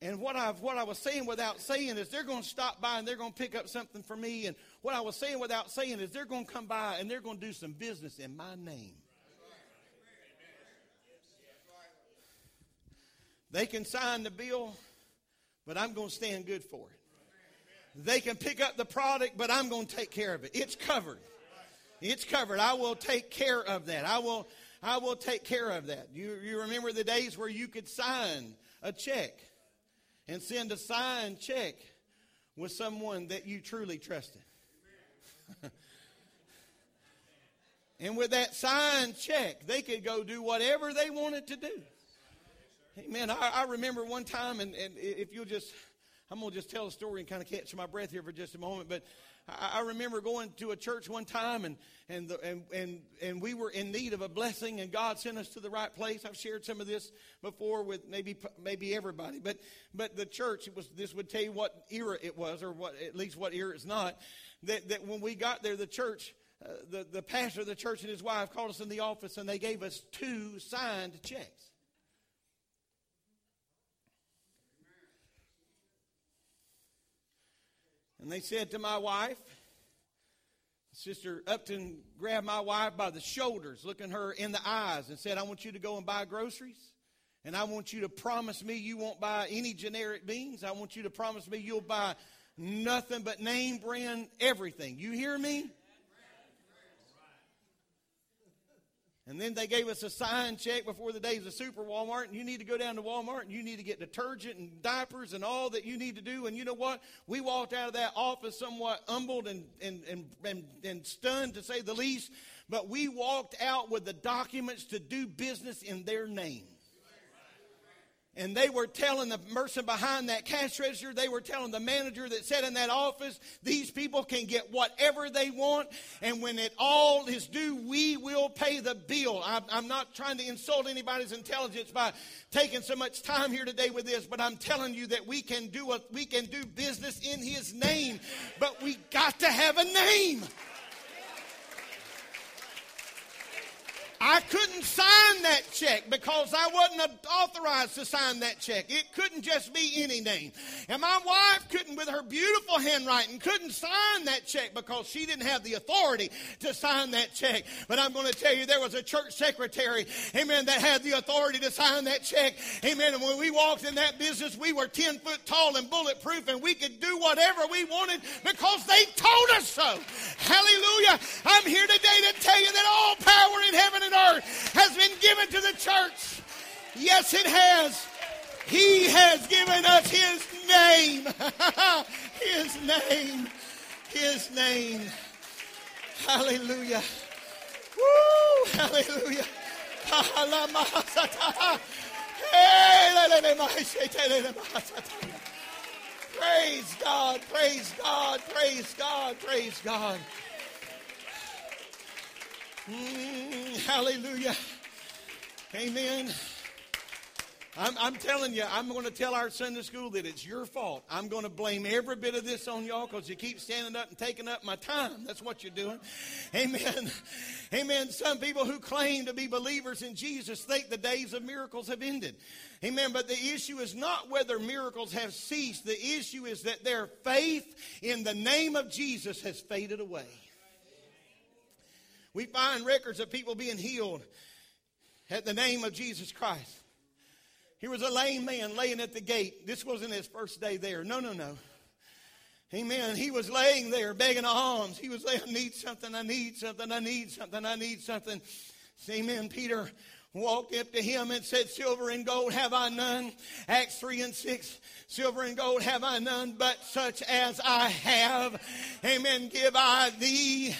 And what I've what I was saying without saying is they're going to stop by and they're going to pick up something for me. And what I was saying without saying is they're going to come by and they're going to do some business in my name. They can sign the bill, but I'm going to stand good for it. They can pick up the product, but I'm going to take care of it. It's covered. It's covered. I will take care of that. I will I will take care of that. You you remember the days where you could sign a check and send a signed check with someone that you truly trusted. and with that signed check, they could go do whatever they wanted to do. Amen. I, I remember one time, and, and if you'll just, I'm going to just tell a story and kind of catch my breath here for just a moment, but I, I remember going to a church one time and, and, the, and, and, and we were in need of a blessing and God sent us to the right place. I've shared some of this before with maybe, maybe everybody, but, but the church, it was, this would tell you what era it was or what, at least what era it's not. That, that when we got there, the church, uh, the, the pastor of the church and his wife called us in the office and they gave us two signed checks. And they said to my wife, Sister Upton grabbed my wife by the shoulders, looking her in the eyes, and said, I want you to go and buy groceries. And I want you to promise me you won't buy any generic beans. I want you to promise me you'll buy nothing but name brand everything. You hear me? And then they gave us a sign check before the days of Super Walmart. And you need to go down to Walmart and you need to get detergent and diapers and all that you need to do. And you know what? We walked out of that office somewhat humbled and, and, and, and, and stunned, to say the least. But we walked out with the documents to do business in their name and they were telling the person behind that cash register, they were telling the manager that sat in that office, these people can get whatever they want, and when it all is due, we will pay the bill. I'm, I'm not trying to insult anybody's intelligence by taking so much time here today with this, but I'm telling you that we can do a, we can do business in His name, but we got to have a name. I couldn't sign that check because I wasn't authorized to sign that check. It couldn't just be any name. And my wife couldn't, with her beautiful handwriting, couldn't sign that check because she didn't have the authority to sign that check. But I'm going to tell you, there was a church secretary, amen, that had the authority to sign that check. Amen. And when we walked in that business, we were 10 foot tall and bulletproof and we could do whatever we wanted because they told us so. Hallelujah. I'm here today to tell you that all power in heaven earth has been given to the church. Yes, it has. He has given us His name. his name. His name. Hallelujah. Woo! Hallelujah. Praise God, praise God, praise God, praise God. Mm. Hallelujah. Amen. I'm, I'm, telling you, I'm going to tell our Sunday school that it's your fault. I'm going to blame every bit of this on y'all because you keep standing up and taking up my time. That's what you're doing. Amen. Amen. Some people who claim to be believers in Jesus think the days of miracles have ended. Amen. But the issue is not whether miracles have ceased. The issue is that their faith in the name of Jesus has faded away. We find records of people being healed at the name of Jesus Christ. Here was a lame man laying at the gate. This wasn't his first day there. No, no, no. Amen. He was laying there begging alms. He was saying, I need something, I need something, I need something, I need something. Amen. Peter walked up to him and said, Silver and gold have I none. Acts 3 and 6. Silver and gold have I none, but such as I have. Amen. Give I thee.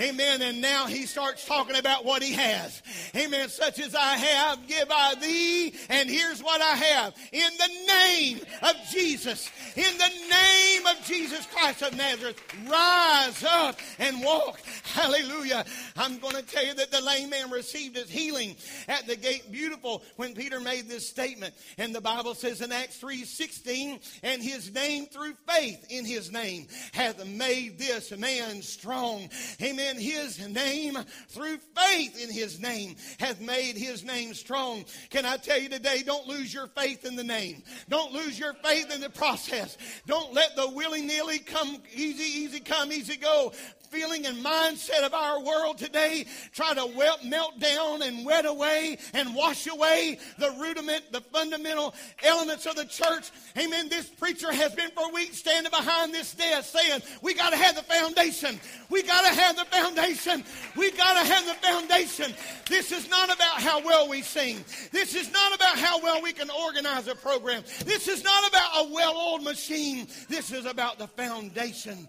Amen. And now he starts talking about what he has. Amen. Such as I have, give I thee. And here's what I have. In the name of Jesus. In the name of Jesus Christ of Nazareth. Rise up and walk. Hallelujah. I'm going to tell you that the lame man received his healing at the gate. Beautiful when Peter made this statement. And the Bible says in Acts 3 16, and his name through faith in his name hath made this man strong. Amen his name through faith in his name hath made his name strong. Can I tell you today, don't lose your faith in the name. Don't lose your faith in the process. Don't let the willy nilly come easy, easy come, easy go feeling and mindset of our world today try to melt down and wet away and wash away the rudiment, the fundamental elements of the church. Amen. This preacher has been for weeks standing behind this desk saying, We got to have the foundation. We got to have the foundation. We got to have the foundation. This is not about how well we sing. This is not about how well we can organize a program. This is not about a well oiled machine. This is about the foundation.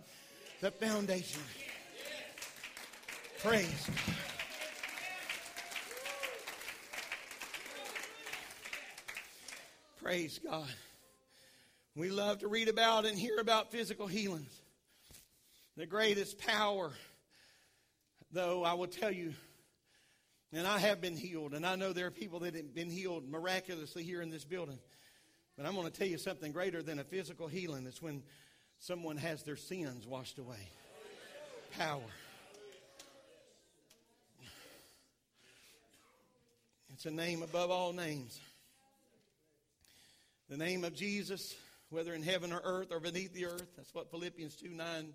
The foundation. Praise God. Praise God. We love to read about and hear about physical healings. The greatest power, though, I will tell you, and I have been healed, and I know there are people that have been healed miraculously here in this building. But I'm going to tell you something greater than a physical healing. It's when someone has their sins washed away. Power. It's a name above all names. The name of Jesus, whether in heaven or earth or beneath the earth. That's what Philippians 2 9,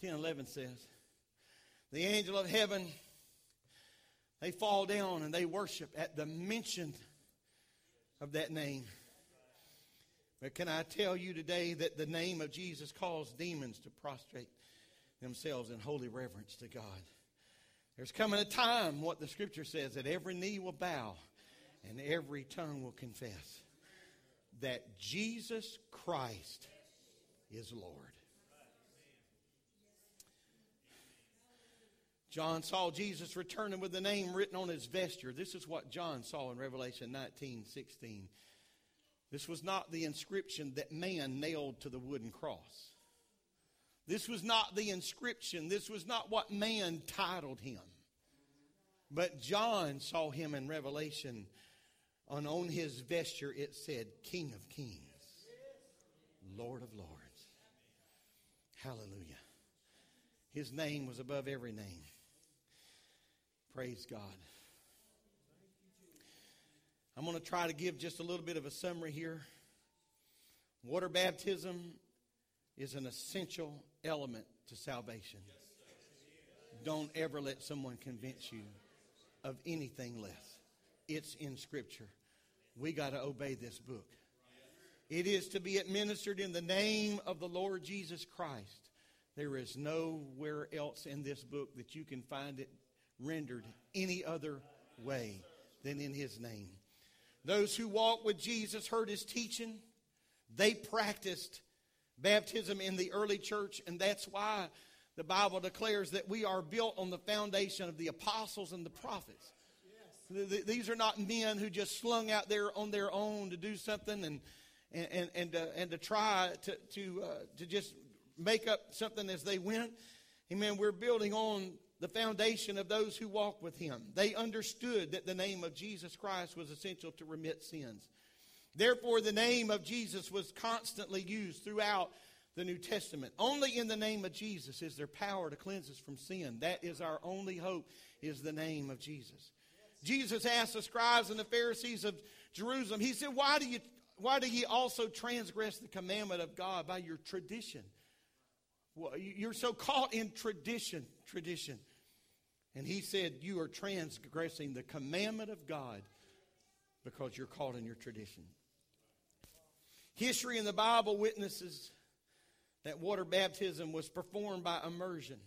10, 11 says. The angel of heaven, they fall down and they worship at the mention of that name. But can I tell you today that the name of Jesus caused demons to prostrate themselves in holy reverence to God? There's coming a time, what the scripture says, that every knee will bow and every tongue will confess that Jesus Christ is Lord. John saw Jesus returning with the name written on his vesture. This is what John saw in Revelation 19 16. This was not the inscription that man nailed to the wooden cross. This was not the inscription. This was not what man titled him. But John saw him in Revelation, and on his vesture it said, King of Kings, Lord of Lords. Hallelujah. His name was above every name. Praise God. I'm going to try to give just a little bit of a summary here. Water baptism is an essential element to salvation. Don't ever let someone convince you of anything less. It's in Scripture. We got to obey this book. It is to be administered in the name of the Lord Jesus Christ. There is nowhere else in this book that you can find it rendered any other way than in His name. Those who walked with Jesus heard His teaching. They practiced baptism in the early church, and that's why the Bible declares that we are built on the foundation of the apostles and the prophets. These are not men who just slung out there on their own to do something and and and uh, and to try to to uh, to just make up something as they went. Amen. We're building on the foundation of those who walk with him. They understood that the name of Jesus Christ was essential to remit sins. Therefore, the name of Jesus was constantly used throughout the New Testament. Only in the name of Jesus is there power to cleanse us from sin. That is our only hope, is the name of Jesus. Jesus asked the scribes and the Pharisees of Jerusalem, He said, Why do you why do ye also transgress the commandment of God by your tradition? Well, you're so caught in tradition, tradition. And he said, You are transgressing the commandment of God because you're caught in your tradition. History in the Bible witnesses that water baptism was performed by immersion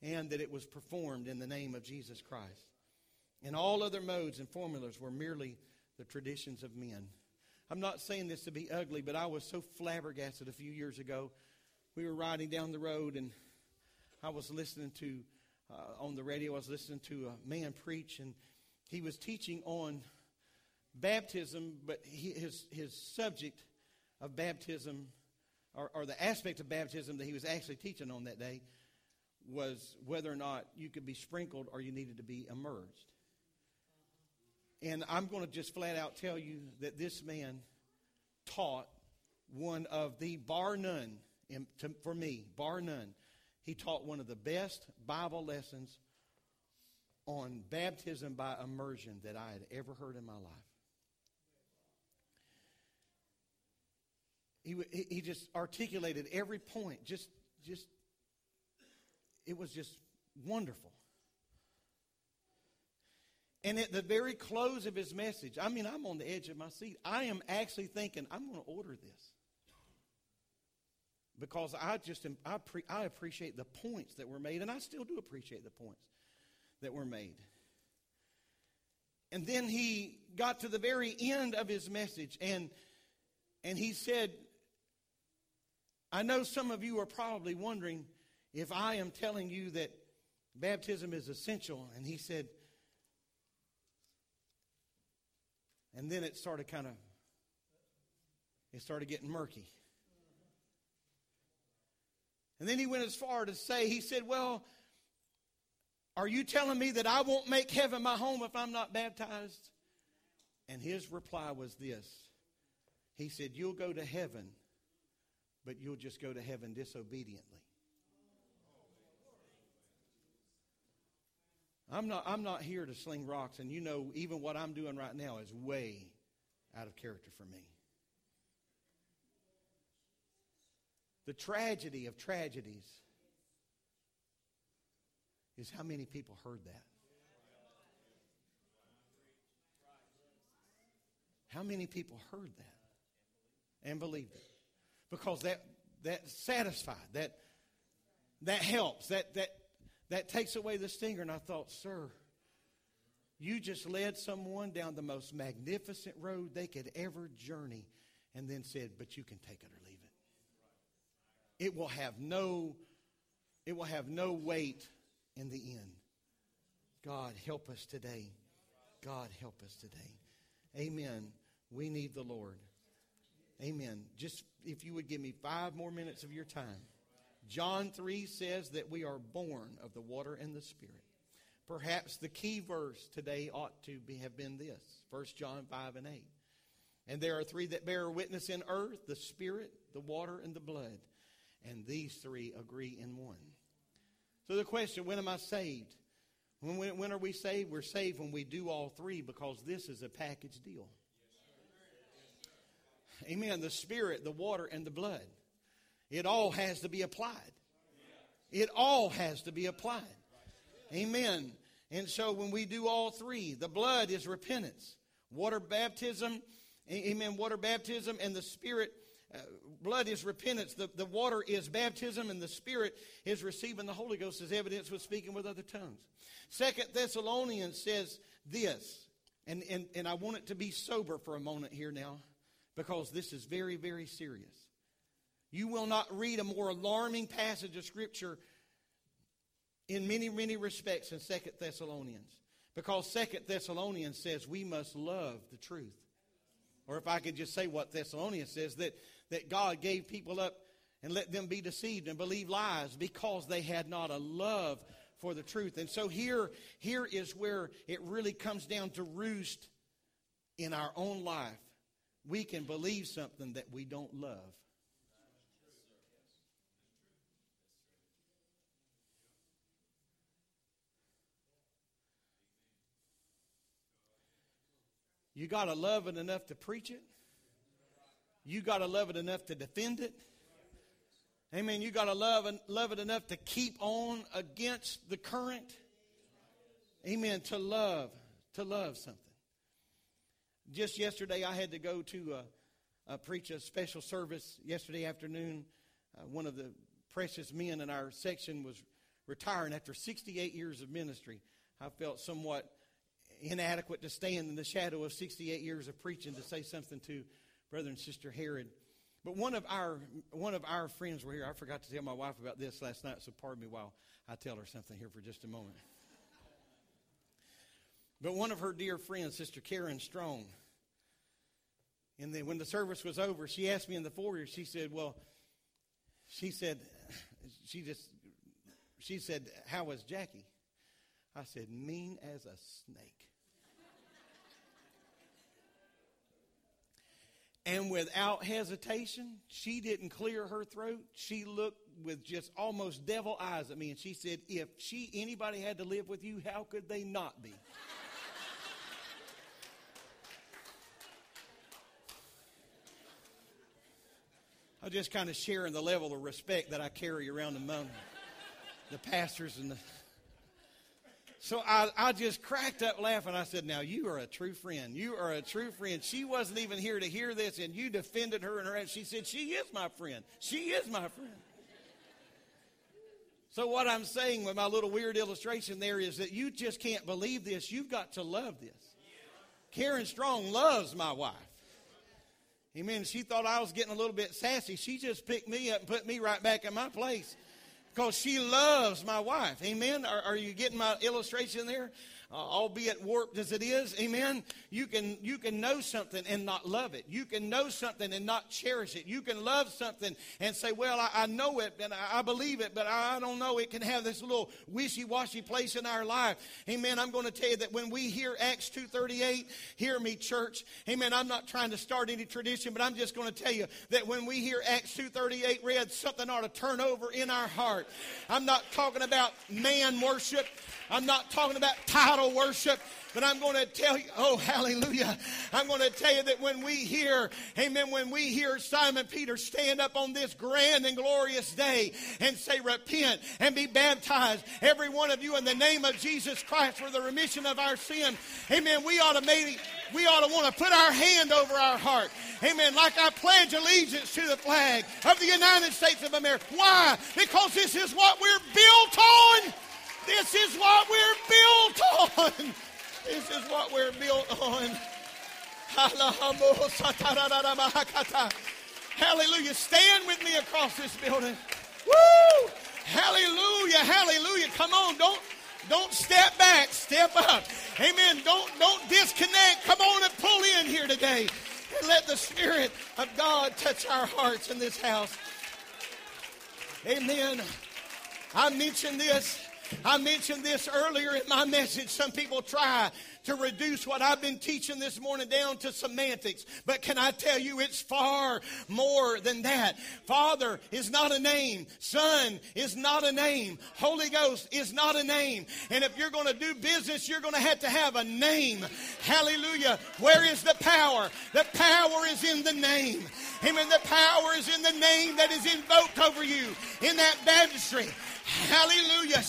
and that it was performed in the name of Jesus Christ. And all other modes and formulas were merely the traditions of men. I'm not saying this to be ugly, but I was so flabbergasted a few years ago. We were riding down the road and I was listening to, uh, on the radio, I was listening to a man preach, and he was teaching on baptism, but he, his, his subject of baptism, or, or the aspect of baptism that he was actually teaching on that day, was whether or not you could be sprinkled or you needed to be immersed. And I'm going to just flat out tell you that this man taught one of the, bar none, for me, bar none, he taught one of the best Bible lessons on baptism by immersion that I had ever heard in my life. He, he just articulated every point, just, just, it was just wonderful. And at the very close of his message, I mean, I'm on the edge of my seat. I am actually thinking, I'm going to order this. Because I just I, pre, I appreciate the points that were made, and I still do appreciate the points that were made. And then he got to the very end of his message, and, and he said, I know some of you are probably wondering if I am telling you that baptism is essential. And he said, and then it started kind of, it started getting murky. And then he went as far to say, he said, Well, are you telling me that I won't make heaven my home if I'm not baptized? And his reply was this He said, You'll go to heaven but you'll just go to heaven disobediently. I'm not, I'm not here to sling rocks, and you know, even what I'm doing right now is way out of character for me. The tragedy of tragedies is how many people heard that. How many people heard that and believed it? Because that that satisfied that that helps that that that takes away the stinger. And i thought sir you just led someone down the most magnificent road they could ever journey and then said but you can take it or leave it it will have no it will have no weight in the end. God help us today. God help us today. Amen. We need the lord Amen. Just if you would give me five more minutes of your time. John 3 says that we are born of the water and the Spirit. Perhaps the key verse today ought to be, have been this 1 John 5 and 8. And there are three that bear witness in earth the Spirit, the water, and the blood. And these three agree in one. So the question when am I saved? When, when, when are we saved? We're saved when we do all three because this is a package deal. Amen. The Spirit, the water, and the blood. It all has to be applied. It all has to be applied. Amen. And so when we do all three, the blood is repentance. Water baptism, amen, water baptism, and the Spirit, uh, blood is repentance. The, the water is baptism, and the Spirit is receiving the Holy Ghost as evidence with speaking with other tongues. Second Thessalonians says this, and, and, and I want it to be sober for a moment here now because this is very, very serious. You will not read a more alarming passage of Scripture in many, many respects than Second Thessalonians. Because Second Thessalonians says we must love the truth. Or if I could just say what Thessalonians says, that, that God gave people up and let them be deceived and believe lies because they had not a love for the truth. And so here, here is where it really comes down to roost in our own life. We can believe something that we don't love. You got to love it enough to preach it. You got to love it enough to defend it. Amen. You got to love and love it enough to keep on against the current. Amen. To love, to love something. Just yesterday, I had to go to uh, uh, preach a special service yesterday afternoon. Uh, one of the precious men in our section was retiring after 68 years of ministry. I felt somewhat inadequate to stand in the shadow of 68 years of preaching to say something to Brother and Sister Herod. But one of our one of our friends were here. I forgot to tell my wife about this last night, so pardon me while I tell her something here for just a moment. But one of her dear friends, Sister Karen Strong, and then when the service was over, she asked me in the foyer, she said, Well, she said, she just, she said, How was Jackie? I said, Mean as a snake. And without hesitation, she didn't clear her throat. She looked with just almost devil eyes at me and she said, If she anybody had to live with you, how could they not be? I'm just kind of sharing the level of respect that I carry around among the pastors and the so I, I just cracked up laughing. I said, Now you are a true friend. You are a true friend. She wasn't even here to hear this, and you defended her and her. She said, She is my friend. She is my friend. So, what I'm saying with my little weird illustration there is that you just can't believe this. You've got to love this. Karen Strong loves my wife. Amen. She thought I was getting a little bit sassy. She just picked me up and put me right back in my place because she loves my wife. Amen. Are, are you getting my illustration there? Uh, albeit warped as it is, amen. You can you can know something and not love it. You can know something and not cherish it. You can love something and say, "Well, I, I know it and I, I, believe it, but I don't know." It can have this little wishy-washy place in our life, amen. I'm going to tell you that when we hear Acts two thirty eight, hear me, church, amen. I'm not trying to start any tradition, but I'm just going to tell you that when we hear Acts two thirty eight read, something ought to turn over in our heart. I'm not talking about man worship. I'm not talking about title worship, but I'm going to tell you, oh, hallelujah. I'm going to tell you that when we hear, amen, when we hear Simon Peter stand up on this grand and glorious day and say, repent and be baptized, every one of you in the name of Jesus Christ for the remission of our sin, amen, we ought to maybe, we ought to want to put our hand over our heart. Amen. Like I pledge allegiance to the flag of the United States of America. Why? Because this is what we're built on. This is what we're built on. This is what we're built on. Hallelujah. Stand with me across this building. Woo! Hallelujah. Hallelujah. Come on. Don't don't step back. Step up. Amen. Don't don't disconnect. Come on and pull in here today. And let the Spirit of God touch our hearts in this house. Amen. I mentioned this I mentioned this earlier in my message. Some people try to reduce what I've been teaching this morning down to semantics. But can I tell you, it's far more than that. Father is not a name. Son is not a name. Holy Ghost is not a name. And if you're going to do business, you're going to have to have a name. Hallelujah. Where is the power? The power is in the name. Amen. The power is in the name that is invoked over you in that baptistry. Hallelujah.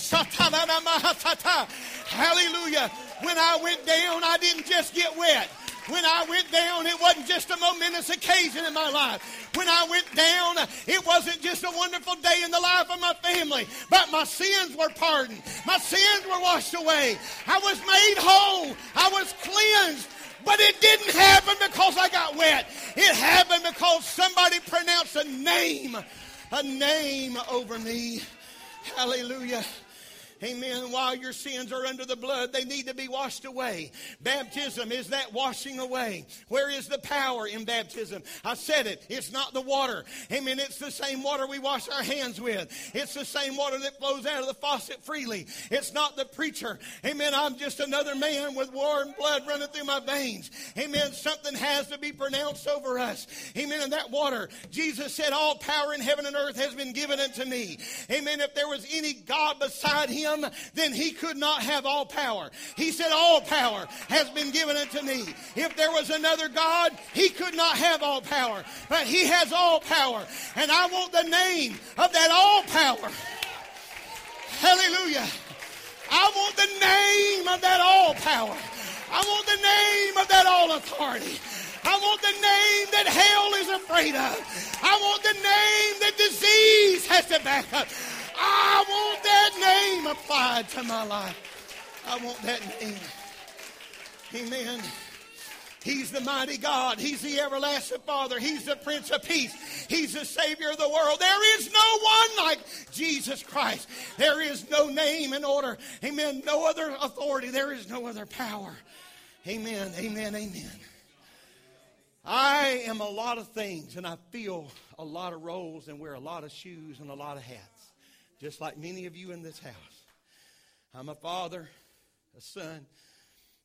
Hallelujah. When I went down, I didn't just get wet. When I went down, it wasn't just a momentous occasion in my life. When I went down, it wasn't just a wonderful day in the life of my family, but my sins were pardoned. My sins were washed away. I was made whole. I was cleansed. But it didn't happen because I got wet. It happened because somebody pronounced a name, a name over me. Hallelujah. Amen. While your sins are under the blood, they need to be washed away. Baptism is that washing away. Where is the power in baptism? I said it. It's not the water. Amen. It's the same water we wash our hands with. It's the same water that flows out of the faucet freely. It's not the preacher. Amen. I'm just another man with warm blood running through my veins. Amen. Something has to be pronounced over us. Amen. And that water, Jesus said, All power in heaven and earth has been given unto me. Amen. If there was any God beside him, him, then he could not have all power. He said, All power has been given unto me. If there was another God, he could not have all power. But he has all power. And I want the name of that all power. Hallelujah. I want the name of that all power. I want the name of that all authority. I want the name that hell is afraid of. I want the name that disease has to back up. I want that name applied to my life. I want that name. Amen. He's the mighty God. He's the everlasting Father. He's the Prince of Peace. He's the Savior of the world. There is no one like Jesus Christ. There is no name in order. Amen. No other authority. There is no other power. Amen. Amen. Amen. I am a lot of things and I feel a lot of roles and wear a lot of shoes and a lot of hats just like many of you in this house. I'm a father, a son,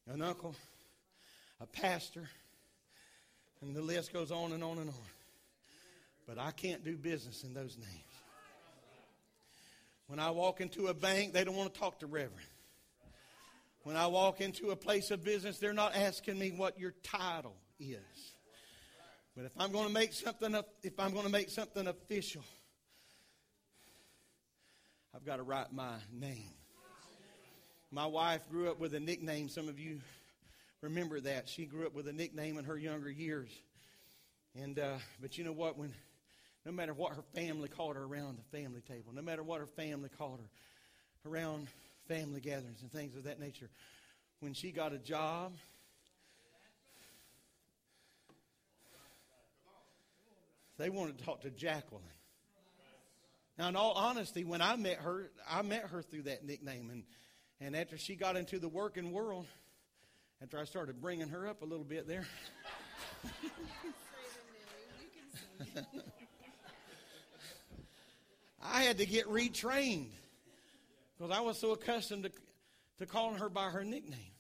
an uncle, a pastor, and the list goes on and on and on. But I can't do business in those names. When I walk into a bank, they don't want to talk to Reverend. When I walk into a place of business, they're not asking me what your title is. But if I'm going to make something, if I'm going to make something official, I've got to write my name. My wife grew up with a nickname. Some of you remember that. She grew up with a nickname in her younger years. And uh, but you know what? When no matter what her family called her around the family table, no matter what her family called her around family gatherings and things of that nature, when she got a job, they wanted to talk to Jacqueline. Now, in all honesty, when I met her, I met her through that nickname. And, and after she got into the working world, after I started bringing her up a little bit there, I had to get retrained because I was so accustomed to, to calling her by her nickname.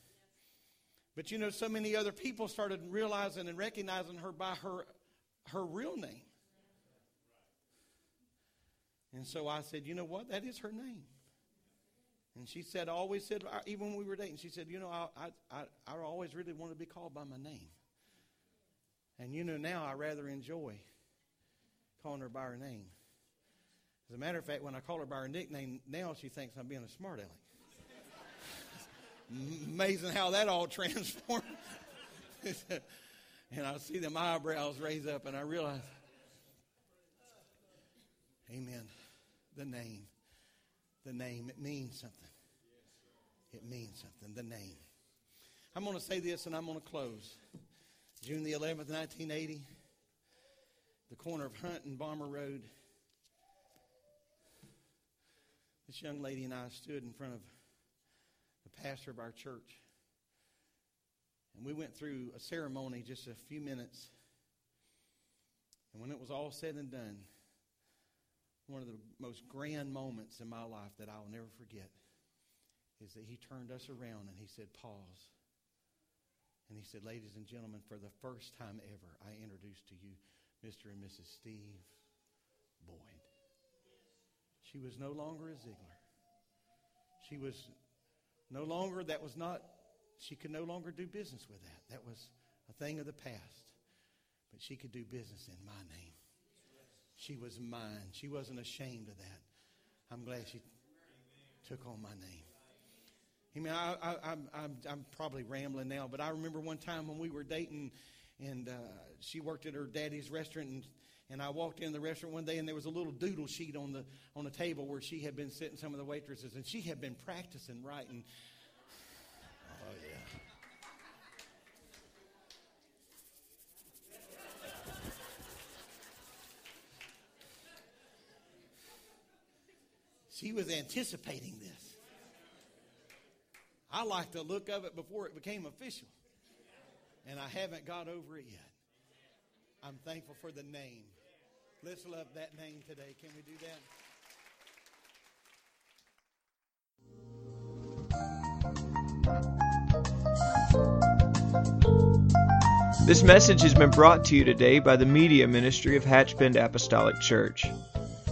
But you know, so many other people started realizing and recognizing her by her, her real name. And so I said, you know what? That is her name. And she said, always said, even when we were dating, she said, you know, I, I, I, always really want to be called by my name. And you know, now I rather enjoy calling her by her name. As a matter of fact, when I call her by her nickname, now she thinks I'm being a smart aleck. Amazing how that all transformed. and I see them eyebrows raise up, and I realize, Amen the name. The name, it means something. It means something, the name. I'm going to say this and I'm going to close. June the 11th, 1980, the corner of Hunt and Bomber Road. This young lady and I stood in front of the pastor of our church. And we went through a ceremony just a few minutes. And when it was all said and done, one of the most grand moments in my life that I will never forget is that he turned us around and he said, Pause. And he said, Ladies and gentlemen, for the first time ever, I introduce to you Mr. and Mrs. Steve Boyd. She was no longer a Ziegler. She was no longer, that was not, she could no longer do business with that. That was a thing of the past. But she could do business in my name. She was mine. She wasn't ashamed of that. I'm glad she took on my name. I mean, I, I, I'm, I'm, I'm probably rambling now, but I remember one time when we were dating, and uh, she worked at her daddy's restaurant, and, and I walked in the restaurant one day, and there was a little doodle sheet on the on the table where she had been sitting some of the waitresses, and she had been practicing writing She was anticipating this. I like the look of it before it became official. And I haven't got over it yet. I'm thankful for the name. Let's love that name today. Can we do that? This message has been brought to you today by the Media Ministry of Hatchbend Apostolic Church.